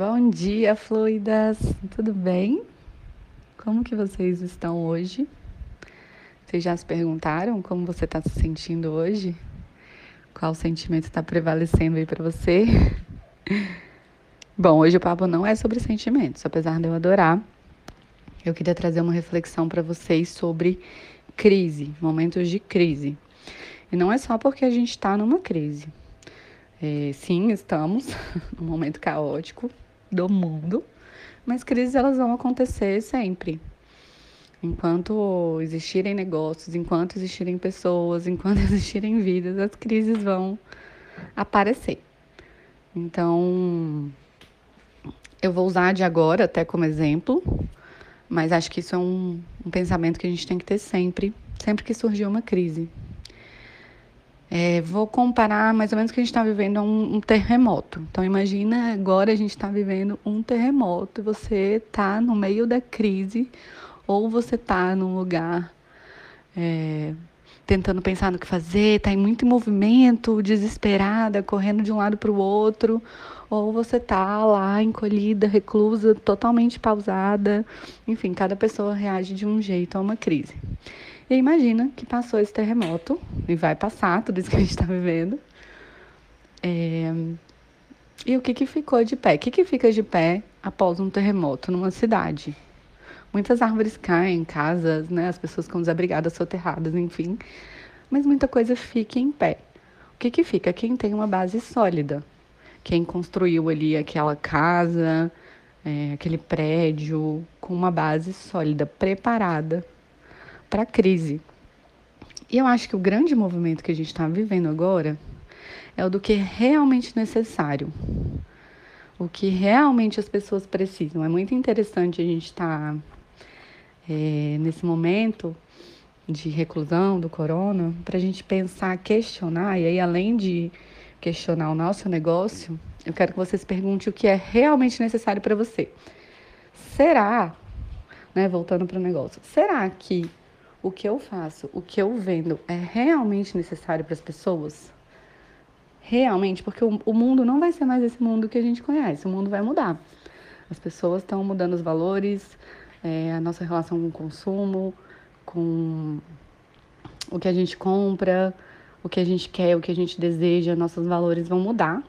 Bom dia, fluidas! Tudo bem? Como que vocês estão hoje? Vocês já se perguntaram como você está se sentindo hoje? Qual sentimento está prevalecendo aí para você? Bom, hoje o papo não é sobre sentimentos, apesar de eu adorar. Eu queria trazer uma reflexão para vocês sobre crise, momentos de crise. E não é só porque a gente está numa crise. É, sim, estamos num momento caótico do mundo, mas crises elas vão acontecer sempre. Enquanto existirem negócios, enquanto existirem pessoas, enquanto existirem vidas, as crises vão aparecer. Então, eu vou usar de agora até como exemplo, mas acho que isso é um, um pensamento que a gente tem que ter sempre, sempre que surgir uma crise. É, vou comparar mais ou menos que a gente está vivendo um, um, terremoto. Então imagina agora a gente está vivendo um terremoto, você está no meio da crise ou você está num lugar é, tentando pensar no que fazer, está em muito movimento, desesperada, correndo de um lado para o outro, ou você está lá encolhida, reclusa, totalmente pausada. Enfim, cada pessoa reage de um jeito a uma crise. E imagina que passou esse terremoto, e vai passar tudo isso que a gente está vivendo. É... E o que, que ficou de pé? O que, que fica de pé após um terremoto numa cidade? Muitas árvores caem, casas, né? As pessoas ficam desabrigadas, soterradas, enfim. Mas muita coisa fica em pé. O que, que fica? Quem tem uma base sólida. Quem construiu ali aquela casa, é, aquele prédio, com uma base sólida, preparada para a crise. E eu acho que o grande movimento que a gente está vivendo agora é o do que é realmente necessário. O que realmente as pessoas precisam. É muito interessante a gente estar tá, é, nesse momento de reclusão do corona para a gente pensar, questionar, e aí além de questionar o nosso negócio, eu quero que vocês perguntem o que é realmente necessário para você. Será, né, voltando para o negócio, será que o que eu faço, o que eu vendo é realmente necessário para as pessoas? Realmente, porque o, o, mundo não vai ser mais esse mundo que a gente conhece, o mundo vai mudar. As pessoas estão mudando os valores, é, a nossa relação com o consumo, com o que a gente compra, o que a gente quer, o que a gente deseja, nossos valores vão mudar.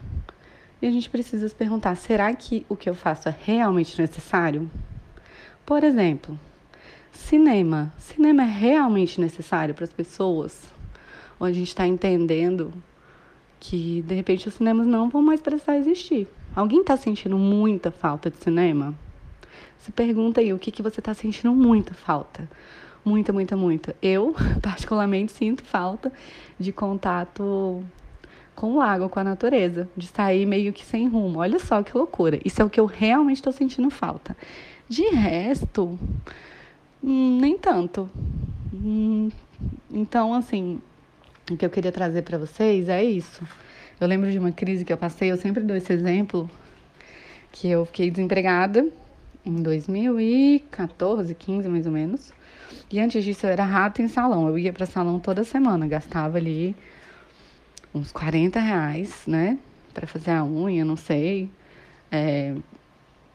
E a gente precisa se perguntar: será que o que eu faço é realmente necessário? Por exemplo, Cinema. Cinema é realmente necessário para as pessoas? Ou a gente está entendendo que, de repente, os cinemas não vão mais precisar existir? Alguém está sentindo muita falta de cinema? Se pergunta aí o que, que você está sentindo muita falta. Muita, muita, muita. Eu, particularmente, sinto falta de contato com o lago, com a natureza, de sair meio que sem rumo. Olha só que loucura. Isso é o que eu realmente estou sentindo falta. De resto, nem tanto. Hum, então, assim, o que eu queria trazer para vocês é isso. Eu lembro de uma crise que eu passei, eu sempre dou esse exemplo, que eu fiquei desempregada em 2014, 15 mais ou menos. E antes disso eu era rato em salão. Eu ia para salão toda semana, gastava ali uns 40 reais, né? Para fazer a unha, não sei. É,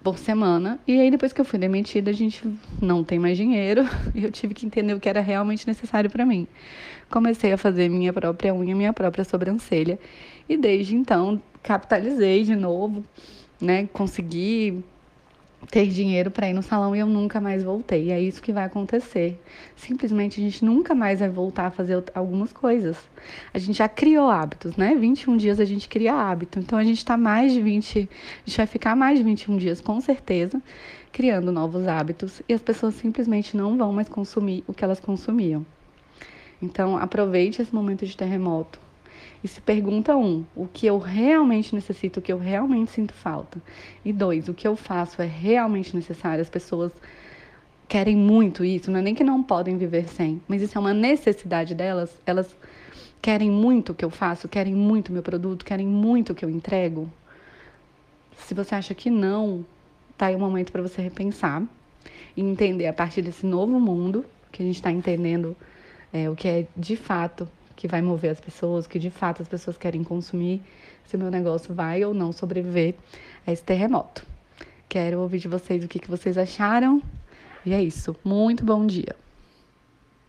por semana. E aí, depois que eu fui demitida, a gente não tem mais dinheiro e eu tive que entender o que era realmente necessário para mim. Comecei a fazer minha própria unha, minha própria sobrancelha. E desde então, capitalizei de novo, né? Consegui ter dinheiro para ir no salão e eu nunca mais voltei. É isso que vai acontecer. Simplesmente a gente nunca mais vai voltar a fazer algumas coisas. A gente já criou hábitos, né? 21 dias a gente cria hábito. Então a gente está mais de 20, a gente vai ficar mais de 21 dias com certeza criando novos hábitos e as pessoas simplesmente não vão mais consumir o que elas consumiam. Então aproveite esse momento de terremoto e se pergunta um, o que eu realmente necessito, o que eu realmente sinto falta. E dois, o que eu faço é realmente necessário. As pessoas querem muito isso, não é nem que não podem viver sem, mas isso é uma necessidade delas. Elas querem muito o que eu faço, querem muito o meu produto, querem muito o que eu entrego. Se você acha que não, tá aí um momento para você repensar e entender a partir desse novo mundo que a gente está entendendo é, o que é de fato que vai mover as pessoas, que de fato as pessoas querem consumir, se o meu negócio vai ou não sobreviver a esse terremoto. Quero ouvir de vocês o que, que vocês acharam. E é isso. Muito bom dia.